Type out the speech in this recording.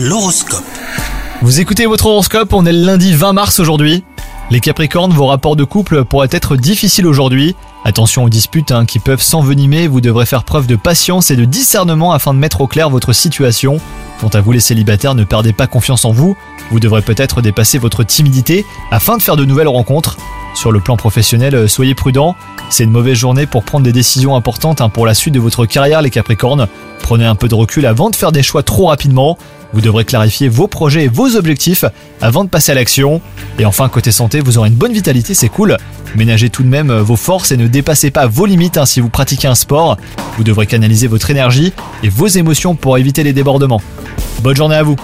L'horoscope. Vous écoutez votre horoscope, on est le lundi 20 mars aujourd'hui. Les Capricornes, vos rapports de couple pourraient être difficiles aujourd'hui. Attention aux disputes hein, qui peuvent s'envenimer, vous devrez faire preuve de patience et de discernement afin de mettre au clair votre situation. Quant à vous les célibataires, ne perdez pas confiance en vous, vous devrez peut-être dépasser votre timidité afin de faire de nouvelles rencontres. Sur le plan professionnel, euh, soyez prudents, c'est une mauvaise journée pour prendre des décisions importantes hein, pour la suite de votre carrière les Capricornes. Prenez un peu de recul avant de faire des choix trop rapidement. Vous devrez clarifier vos projets et vos objectifs avant de passer à l'action. Et enfin, côté santé, vous aurez une bonne vitalité, c'est cool. Ménagez tout de même vos forces et ne dépassez pas vos limites hein, si vous pratiquez un sport. Vous devrez canaliser votre énergie et vos émotions pour éviter les débordements. Bonne journée à vous